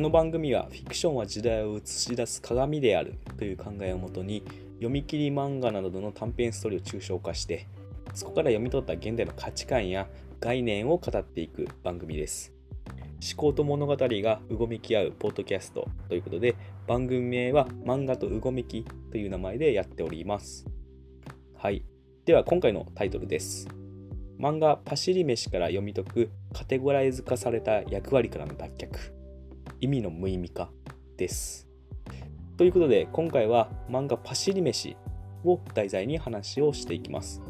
この番組はフィクションは時代を映し出す鏡であるという考えをもとに読み切り漫画などの短編ストーリーを抽象化してそこから読み取った現代の価値観や概念を語っていく番組です。思考と物語がうごめき合うポッドキャストということで番組名は漫画とうごめきという名前でやっております。はい。では今回のタイトルです。漫画パシリ飯から読み解くカテゴライズ化された役割からの脱却。意味の無意味化です。ということで今回は漫画パシリ飯を題材に話をしていきます。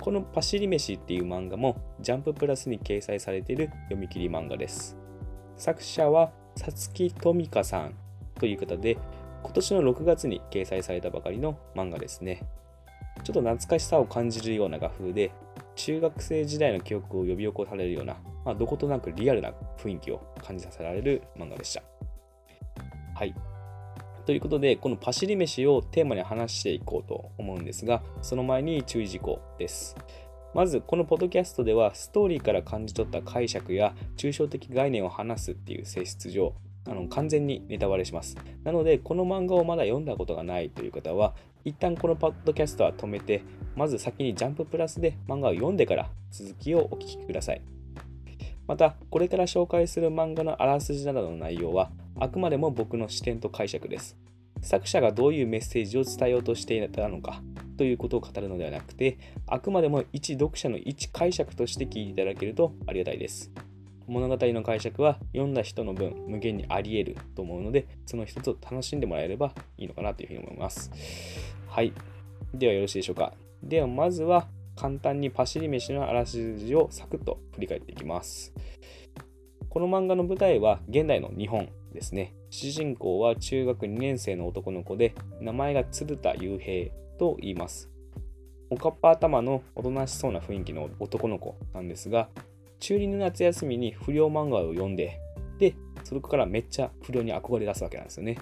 このパシリ飯っていう漫画もジャンププラスに掲載されている読み切り漫画です。作者はさつきとみかさんという方で今年の6月に掲載されたばかりの漫画ですね。ちょっと懐かしさを感じるような画風で中学生時代の記憶を呼び起こされるようなまあ、どことなくリアルな雰囲気を感じさせられる漫画でした。はい。ということで、このパシリ飯をテーマに話していこうと思うんですが、その前に注意事項です。まず、このポッドキャストでは、ストーリーから感じ取った解釈や抽象的概念を話すっていう性質上、あの完全にネタバレします。なので、この漫画をまだ読んだことがないという方は、一旦このポッドキャストは止めて、まず先にジャンププラスで漫画を読んでから続きをお聞きください。また、これから紹介する漫画のあらすじなどの内容は、あくまでも僕の視点と解釈です。作者がどういうメッセージを伝えようとしていたのかということを語るのではなくて、あくまでも一読者の一解釈として聞いていただけるとありがたいです。物語の解釈は読んだ人の分無限にあり得ると思うので、その一つを楽しんでもらえればいいのかなというふうに思います。はい。ではよろしいでしょうか。ではまずは簡単にパシリ飯のあらすじをサクッと振り返っていきます。この漫画の舞台は現代の日本ですね。主人公は中学2年生の男の子で、名前が鶴田雄平と言います。おかっぱ頭のおとなしそうな雰囲気の男の子なんですが、中2の夏休みに不良漫画を読んで、で、それからめっちゃ不良に憧れ出すわけなんですよね。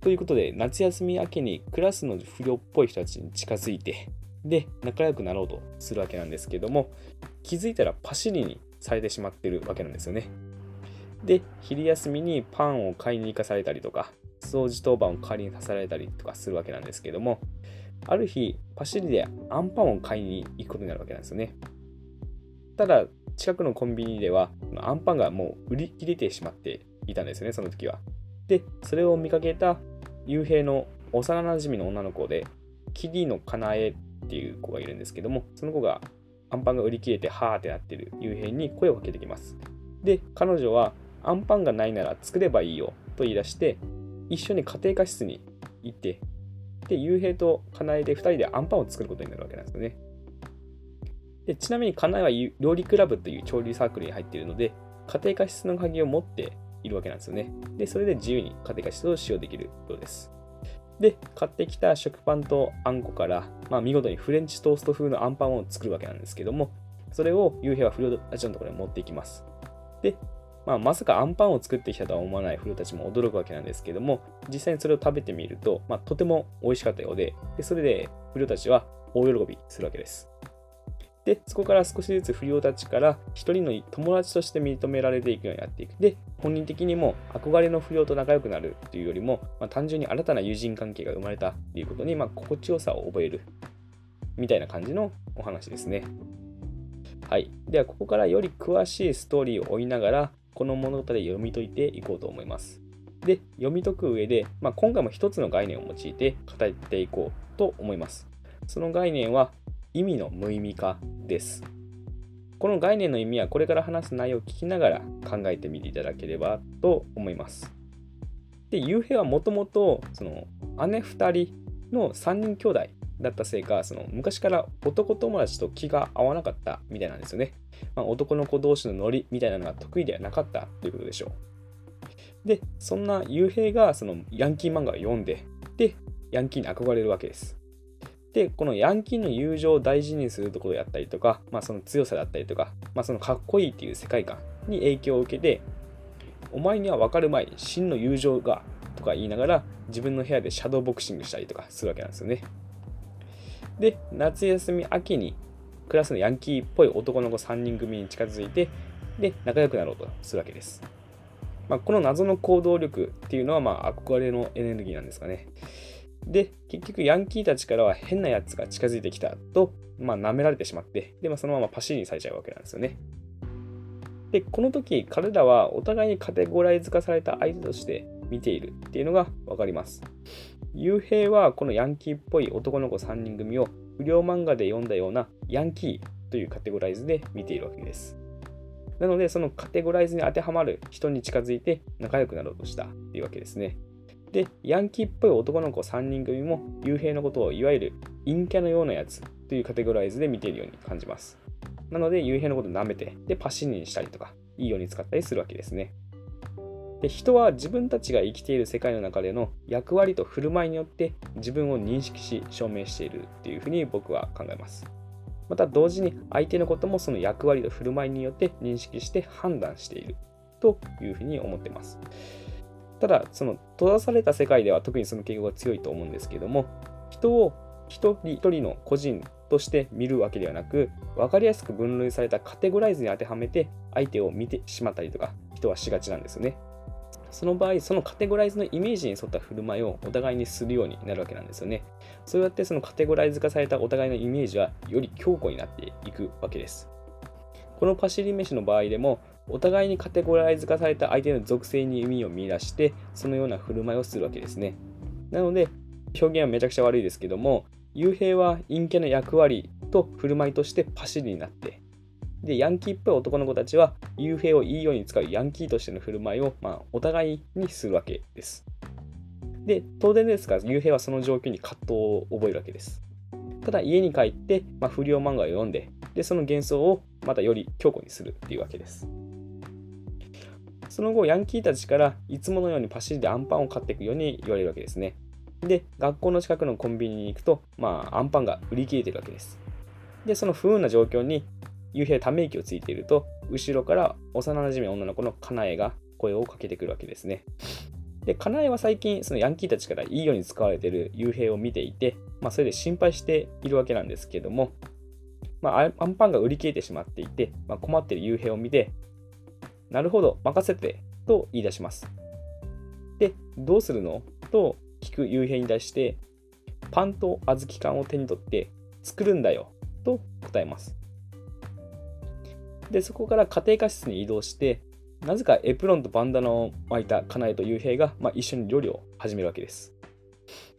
ということで、夏休み明けにクラスの不良っぽい人たちに近づいて、で、仲良くなろうとするわけなんですけども、気づいたらパシリにされてしまってるわけなんですよね。で、昼休みにパンを買いに行かされたりとか、掃除当番を代わりにさせられたりとかするわけなんですけども、ある日、パシリでアンパンを買いに行くことになるわけなんですよね。ただ、近くのコンビニでは、アンパンがもう売り切れてしまっていたんですよね、その時は。で、それを見かけた幽閉の幼なじみの女の子で、キリのかなえっていう子がいるんですけども、その子がアンパンが売り切れてはーってなってる幽閉に声をかけてきます。で、彼女はアンパンがないなら作ればいいよと言い出して、一緒に家庭科室に行って、で、幽閉とかなえで2人でアンパンを作ることになるわけなんですよね。でちなみにかなえは料理クラブという潮流サークルに入っているので、家庭科室の鍵を持っているわけなんですよね。で、それで自由に家庭科室を使用できるようです。で、買ってきた食パンとあんこから、まあ、見事にフレンチトースト風のあんパンを作るわけなんですけども、それを夕日は不良たちのところに持っていきます。で、まあ、まさかあんパンを作ってきたとは思わない不良たちも驚くわけなんですけども、実際にそれを食べてみると、まあ、とても美味しかったようで、でそれで不良たちは大喜びするわけです。で、そこから少しずつ不良たちから一人の友達として認められていくようになっていく。で、本人的にも憧れの不良と仲良くなるっていうよりも、まあ、単純に新たな友人関係が生まれたっていうことに、まあ、心地よさを覚える。みたいな感じのお話ですね。はい。では、ここからより詳しいストーリーを追いながら、この物語で読み解いていこうと思います。で、読み解く上で、まあ、今回も一つの概念を用いて語っていこうと思います。その概念は、意味の無意味化です。この概念の意味はこれから話す内容を聞きながら考えてみていただければと思います。で、幽閉はもともとその姉2人の3人兄弟だったせいか、その昔から男友達と気が合わなかったみたいなんですよね。まあ、男の子同士のノリみたいなのが得意ではなかったということでしょう。で、そんな幽閉がそのヤンキー漫画を読んで、で、ヤンキーに憧れるわけです。で、このヤンキーの友情を大事にするところやったりとか、まあ、その強さだったりとか、まあ、そのかっこいいっていう世界観に影響を受けて、お前には分かる前に真の友情がとか言いながら自分の部屋でシャドーボクシングしたりとかするわけなんですよね。で、夏休み秋にクラスのヤンキーっぽい男の子3人組に近づいて、で、仲良くなろうとするわけです。まあ、この謎の行動力っていうのはまあ憧れのエネルギーなんですかね。で、結局ヤンキーたちからは変なやつが近づいてきたと、まあ、舐められてしまって、で、まあ、そのままパシリにされちゃうわけなんですよね。で、この時、彼らはお互いにカテゴライズ化された相手として見ているっていうのがわかります。雄平はこのヤンキーっぽい男の子3人組を不良漫画で読んだようなヤンキーというカテゴライズで見ているわけです。なので、そのカテゴライズに当てはまる人に近づいて仲良くなろうとしたっていうわけですね。で、ヤンキーっぽい男の子3人組も、幽閉のことをいわゆる陰キャのようなやつというカテゴライズで見ているように感じます。なので、幽閉のことを舐めて、で、パシニにしたりとか、いいように使ったりするわけですね。で人は自分たちが生きている世界の中での役割と振る舞いによって自分を認識し証明しているっていうふうに僕は考えます。また同時に相手のこともその役割と振る舞いによって認識して判断しているというふうに思ってます。ただ、その閉ざされた世界では特にその傾向が強いと思うんですけども、人を一人一人の個人として見るわけではなく、分かりやすく分類されたカテゴライズに当てはめて相手を見てしまったりとか、人はしがちなんですよね。その場合、そのカテゴライズのイメージに沿った振る舞いをお互いにするようになるわけなんですよね。そうやってそのカテゴライズ化されたお互いのイメージはより強固になっていくわけです。このパシリ飯の場合でも、お互いにカテゴライズ化された相手の属性に意味を見出して、そのような振る舞いをするわけですね。なので、表現はめちゃくちゃ悪いですけども、幽閉は陰キャの役割と振る舞いとしてパシリになって、で、ヤンキーっぽい男の子たちは、幽閉をいいように使うヤンキーとしての振る舞いを、まあ、お互いにするわけです。で、当然ですが、幽閉はその状況に葛藤を覚えるわけです。ただ、家に帰って、まあ、不良漫画を読んで、で、その幻想をまたより強固にするっていうわけです。その後、ヤンキーたちからいつものようにパシリでアンパンを買っていくように言われるわけですね。で、学校の近くのコンビニに行くと、まあ、アンパンが売り切れてるわけです。で、その不運な状況に夕日ため息をついていると、後ろから幼馴染女の子のかなえが声をかけてくるわけですね。で、かなえは最近、そのヤンキーたちからいいように使われている幽閉を見ていて、まあ、それで心配しているわけなんですけども、まあ、アンパンが売り切れてしまっていて、まあ、困っている幽閉を見て、なるほど、任せて、と言い出します。で、どうするの？と聞く幽閉に対して、パンと小豆缶を手に取って作るんだよ、と答えます。で、そこから家庭科室に移動して、なぜかエプロンとバンダナを巻いたカナエとユウヘイが、まあ、一緒に料理を始めるわけです。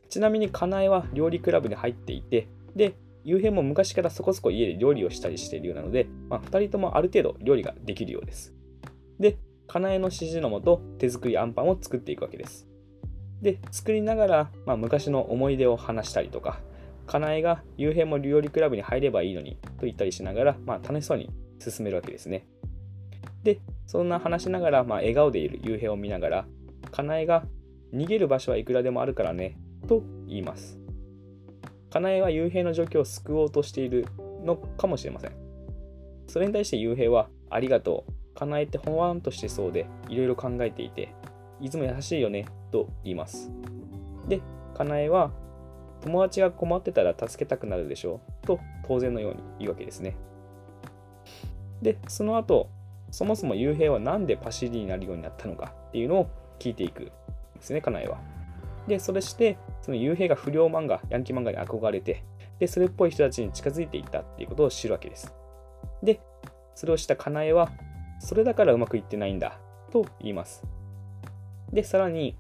ちなみにカナエは料理クラブに入っていて、で、ユウヘイも昔からそこそこ家で料理をしたりしているようなので、まあ、2人ともある程度料理ができるようです。で、カナエの指示のもと手作りアンパンを作っていくわけです。で、作りながら、まあ、昔の思い出を話したりとか、カナエがユウヘイも料理クラブに入ればいいのにと言ったりしながら、まあ、楽しそうに進めるわけですね。で、そんな話しながら、まあ、笑顔でいる夕平を見ながら、かなえが逃げる場所はいくらでもあるからね、と言います。かなえは夕平の状況を救おうとしているのかもしれません。それに対して夕平は、ありがとう。かなえてほわんとしてそうで、いろいろ考えていて、いつも優しいよね、と言います。で、かなえは、友達が困ってたら助けたくなるでしょう、と当然のように言うわけですね。で、その後、そもそも幽閉は何でパシリになるようになったのかっていうのを聞いていくんですね、家内は。で、それして、その幽閉が不良漫画、ヤンキー漫画に憧れて、で、それっぽい人たちに近づいていったっていうことを知るわけです。で、それをしたかなえは、それだからうまくいってないんだ、と言います。で、さらに、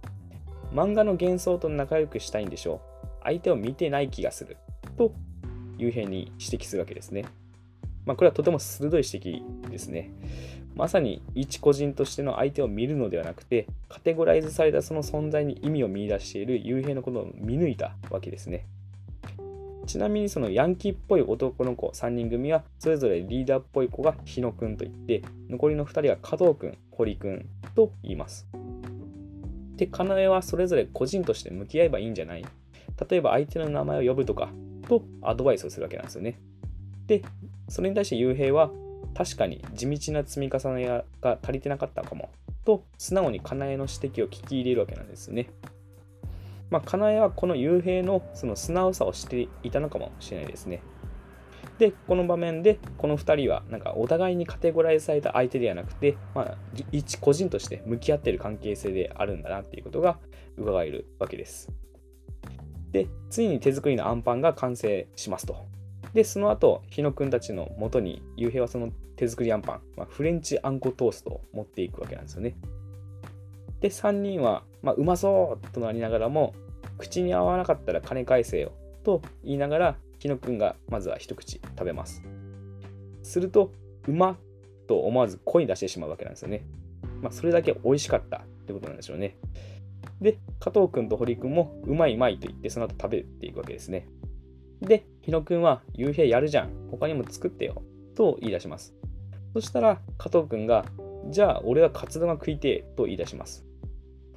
漫画の幻想と仲良くしたいんでしょう。相手を見てない気がする、と、幽閉に指摘するわけですね。まあ、これはとても鋭い指摘ですね。まさに一個人としての相手を見るのではなくて、カテゴライズされたその存在に意味を見出している幽閉のことを見抜いたわけですね。ちなみにそのヤンキーっぽい男の子3人組はそれぞれリーダーっぽい子が日野くんといって残りの2人は加藤くん、堀くんと言います。で、かなえはそれぞれ個人として向き合えばいいんじゃない例えば相手の名前を呼ぶとかとアドバイスをするわけなんですよね。で、それに対して雄平は、確かに地道な積み重ねが足りてなかったかも、と素直にかなえの指摘を聞き入れるわけなんですよね。まあ、かなえはこの雄平のその素直さを知っていたのかもしれないですね。で、この場面で、この2人は、なんかお互いにカテゴライズされた相手ではなくて、まあ、一個人として向き合っている関係性であるんだなっていうことが伺えるわけです。で、ついに手作りのアンパンが完成しますと。で、その後、日野くんたちのもとに、ゆうへいはその手作りアンパン、まあ、フレンチあんこトーストを持っていくわけなんですよね。で、3人は、まあ、うまそうとなりながらも、口に合わなかったら金返せよと言いながら、日野くんがまずは一口食べます。すると、うまと思わず声に出してしまうわけなんですよね。まあ、それだけ美味しかったってことなんでしょうね。で、加藤くんと堀くんもうまいうまいと言ってその後食べていくわけですね。で、日野くんは夕平やるじゃん。他にも作ってよ。と言い出します。そしたら加藤くんが、じゃあ俺はカツ丼が食いてえと言い出します。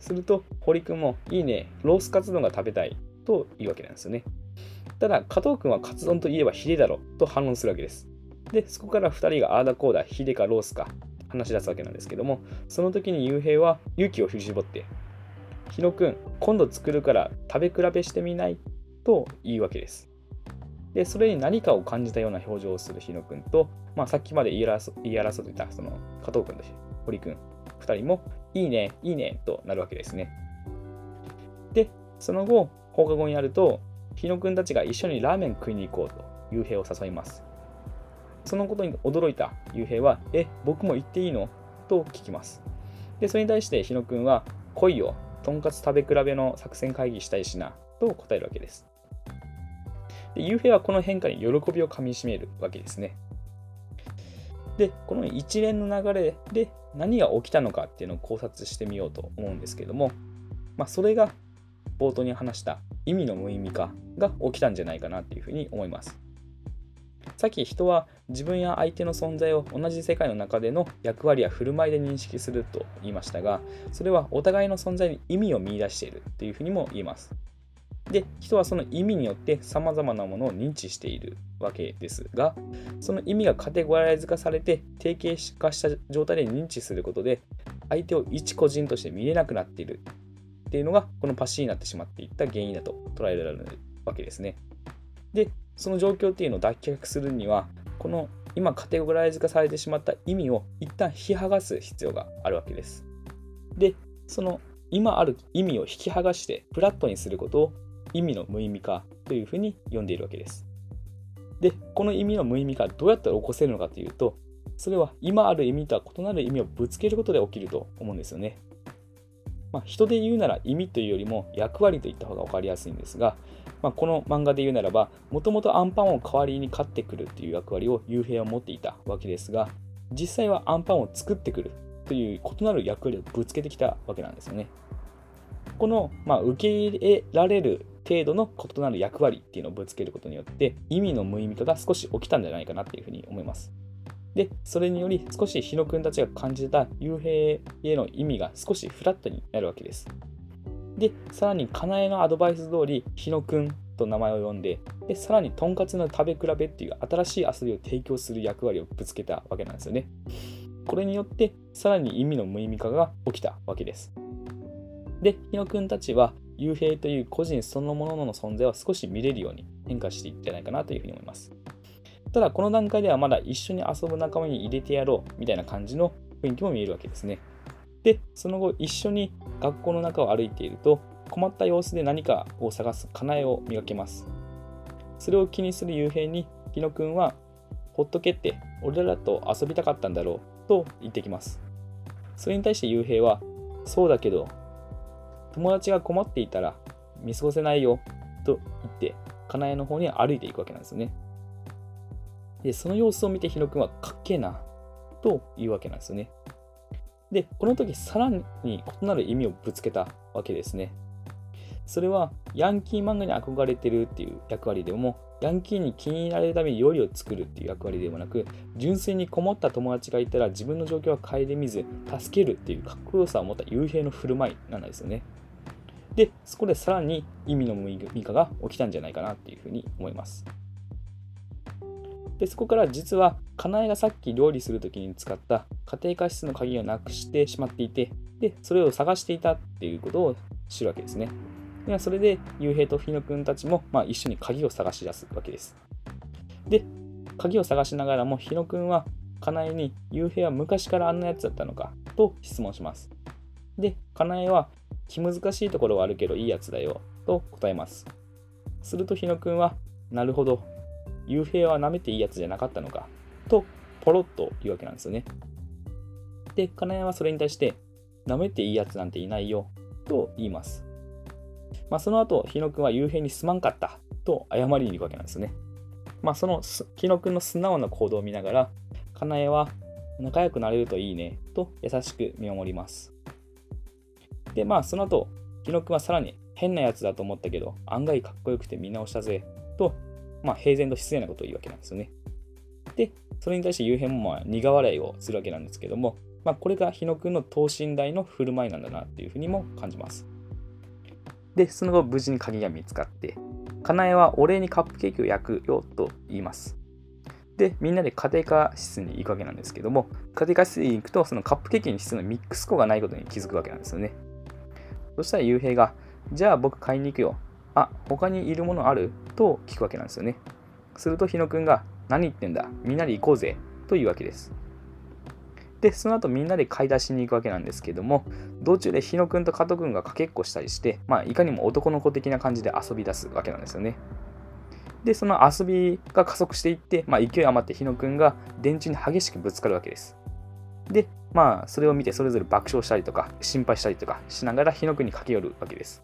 すると堀くんも、いいね、ロースカツ丼が食べたいと言うわけなんですよね。ただ、加藤くんはカツ丼といえばヒレだろと反論するわけです。で、そこから2人がああだこうだ、ヒレかロースか話し出すわけなんですけども、その時に雄平は勇気を振り絞って、日野くん、今度作るから食べ比べしてみない？と言うわけです。で、それに何かを感じたような表情をする日野くんと、まあ、さっきまで言い争言い争っていたその加藤くんと堀くん、2人も、いいね、いいねとなるわけですね。で、その後、放課後になると、日野くんたちが一緒にラーメン食いに行こうと、雄平を誘います。そのことに驚いた雄平は、え、僕も行っていいの？と聞きます。で、それに対して日野くんは、来いよ、とんかつ食べ比べの作戦会議したいしな、と答えるわけです。で、雄平はこの変化に喜びをかみしめるわけですね。で、この一連の流れで何が起きたのかっていうのを考察してみようと思うんですけども、まあ、それが冒頭に話した意味の無意味化が起きたんじゃないかなっていうふうに思います。さっき人は自分や相手の存在を同じ世界の中での役割や振る舞いで認識すると言いましたが、それはお互いの存在に意味を見いだしているというふうにも言えます。で、人はその意味によって様々なものを認知しているわけですが、その意味がカテゴライズ化されて定型化した状態で認知することで、相手を一個人として見れなくなっているっていうのが、このパシーになってしまっていった原因だと捉えられるわけですね。で、その状況っていうのを脱却するには、この今カテゴライズ化されてしまった意味を一旦引き剥がす必要があるわけです。で、その今ある意味を引き剥がしてフラットにすることを意味の無意味化というふうに呼んでいるわけです。で、この意味の無意味化どうやったら起こせるのかというと、それは今ある意味とは異なる意味をぶつけることで起きると思うんですよね。まあ、人で言うなら意味というよりも役割といった方が分かりやすいんですが、まあ、この漫画で言うならば、もともとアンパンを代わりに買ってくるという役割を幽閉は持っていたわけですが、実際はアンパンを作ってくるという異なる役割をぶつけてきたわけなんですよね。この、まあ、受け入れられる程度の異なる役割っていうのをぶつけることによって意味の無意味化が少し起きたんじゃないかなっていうふうに思います。で、それにより少し日野くんたちが感じた幽閉への意味が少しフラットになるわけです。で、さらに、かなえのアドバイス通り、日野くんと名前を呼んで、で、さらに、とんかつの食べ比べっていう新しい遊びを提供する役割をぶつけたわけなんですよね。これによって、さらに意味の無意味化が起きたわけです。で、日野くんたちは、幽閉という個人そのものの存在を少し見れるように変化していってないかなというふうに思います。ただ、この段階ではまだ一緒に遊ぶ仲間に入れてやろうみたいな感じの雰囲気も見えるわけですね。で、その後一緒に学校の中を歩いていると、困った様子で何かを探すかなえを磨けます。それを気にする幽閉に、日野くんは、ほっとけって、俺らと遊びたかったんだろう、と言ってきます。それに対して幽閉は、そうだけど、友達が困っていたら見過ごせないよ、と言って、かなえの方に歩いていくわけなんですよね。で、その様子を見て日野くんはかっけえな、というわけなんですよね。で、この時さらに異なる意味をぶつけたわけですね。それはヤンキー漫画に憧れてるっていう役割でも、ヤンキーに気に入られるために料理を作るっていう役割でもなく、純粋にこもった友達がいたら自分の状況は顧みず、助けるっていうかっこよさを持った幽閉の振る舞いなんですよね。で、そこでさらに意味の無意味化が起きたんじゃないかなっていうふうに思います。で、そこから実は、かなえがさっき料理するときに使った家庭科室の鍵をなくしてしまっていて、で、それを探していたっていうことを知るわけですね。でそれで、ゆうへいとひのくんたちも、まあ、一緒に鍵を探し出すわけです。で、鍵を探しながらも日野くんはかなえに雄平は昔からあんなやつだったのかと質問します。で、かなえは気難しいところはあるけどいいやつだよと答えます。すると日野くんは、なるほど、雄平は舐めていいやつじゃなかったのかとポロッと言うわけなんですよね。で、金谷はそれに対して、舐めていいやつなんていないよと言います。まあ、その後、日野くんは雄平にすまんかったと謝りに行くわけなんですね。まあ、その日野くんの素直な行動を見ながら、金谷は仲良くなれるといいねと優しく見守ります。で、まあ、その後、日野くんはさらに変なやつだと思ったけど、案外かっこよくて見直したぜと、まあ、平然と失礼なことを言うわけなんですよね。で、それに対して雄平もまあ苦笑いをするわけなんですけども、まあ、これが日野くんの等身大の振る舞いなんだなっていうふうにも感じます。で、その後無事に鍵が見つかって、かなえはお礼にカップケーキを焼くよと言います。で、みんなで家庭科室に行くわけなんですけども、家庭科室に行くと、そのカップケーキに室のミックス粉がないことに気づくわけなんですよね。そしたら雄平が、じゃあ僕買いに行くよ。あ、他にいるものある？と聞くわけなんですよね。すると日野くんが、何言ってんだ？みんなで行こうぜというわけです。で、その後みんなで買い出しに行くわけなんですけども、道中で日野くんと加藤くんがかけっこしたりして、まあ、いかにも男の子的な感じで遊び出すわけなんですよね。で、その遊びが加速していって、まあ、勢い余って日野くんが電柱に激しくぶつかるわけです。で、まあ、それを見てそれぞれ爆笑したりとか、心配したりとかしながら日野くんに駆け寄るわけです。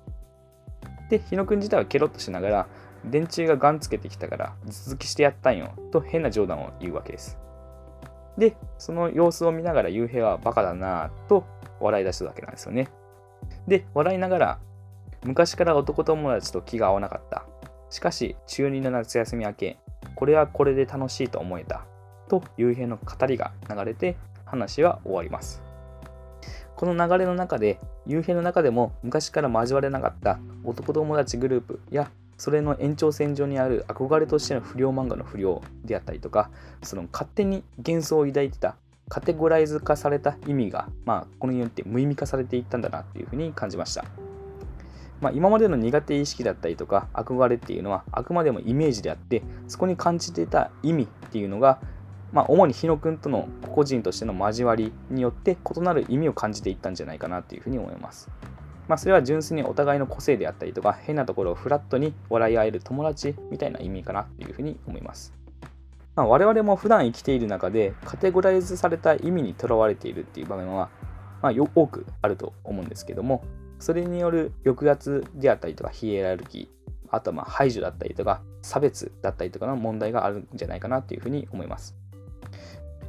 で、日野くん自体はケロッとしながら、電柱がガンつけてきたから続きしてやったんよと変な冗談を言うわけです。で、その様子を見ながら雄平はバカだなぁと笑い出すわけなんですよね。で、笑いながら昔から男友達と気が合わなかった。しかし中2の夏休み明け、これはこれで楽しいと思えた。と雄平の語りが流れて話は終わります。この流れの中で、雄平の中でも昔から交われなかった男友達グループやそれの延長線上にある憧れとしての不良漫画の不良であったりとか、その勝手に幻想を抱いてた、カテゴライズ化された意味が、まあ、このによって無意味化されていったんだなっていうふうに感じました。まあ、今までの苦手意識だったりとか憧れっていうのはあくまでもイメージであってそこに感じていた意味っていうのが、まあ、主に日野くんとの個人としての交わりによって異なる意味を感じていったんじゃないかなっていうふうに思います。まあ、それは純粋にお互いの個性であったりとか、変なところをフラットに笑い合える友達みたいな意味かなっていうふうに思います。まあ、我々も普段生きている中で、カテゴライズされた意味にとらわれているっていう場面は、まあ、多くあると思うんですけども、それによる抑圧であったりとか、ヒエラルキー、あとはま排除だったりとか、差別だったりとかの問題があるんじゃないかなっていうふうに思います。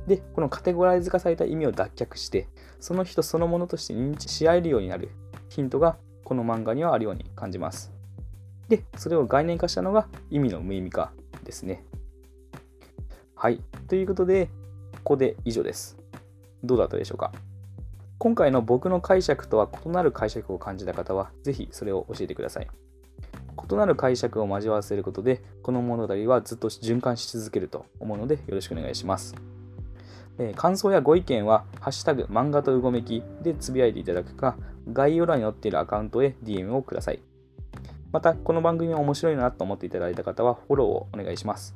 で、このカテゴライズ化された意味を脱却して、その人そのものとして認知し合えるようになるヒントがこの漫画にはあるように感じます。で、それを概念化したのが意味の無意味化ですね。はい。ということで、ここで以上です。どうだったでしょうか？今回の僕の解釈とは異なる解釈を感じた方は、ぜひそれを教えてください。異なる解釈を交わせることで、この物語はずっと循環し続けると思うので、よろしくお願いします。えー、感想やご意見は、ハッシュタグ漫画とうごめきでつぶやいていただくか、概要欄に載っているアカウントへ DM をください。また、この番組が面白いなと思っていただいた方は、フォローをお願いします。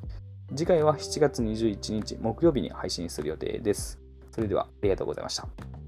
次回は7月21日木曜日に配信する予定です。それでは、ありがとうございました。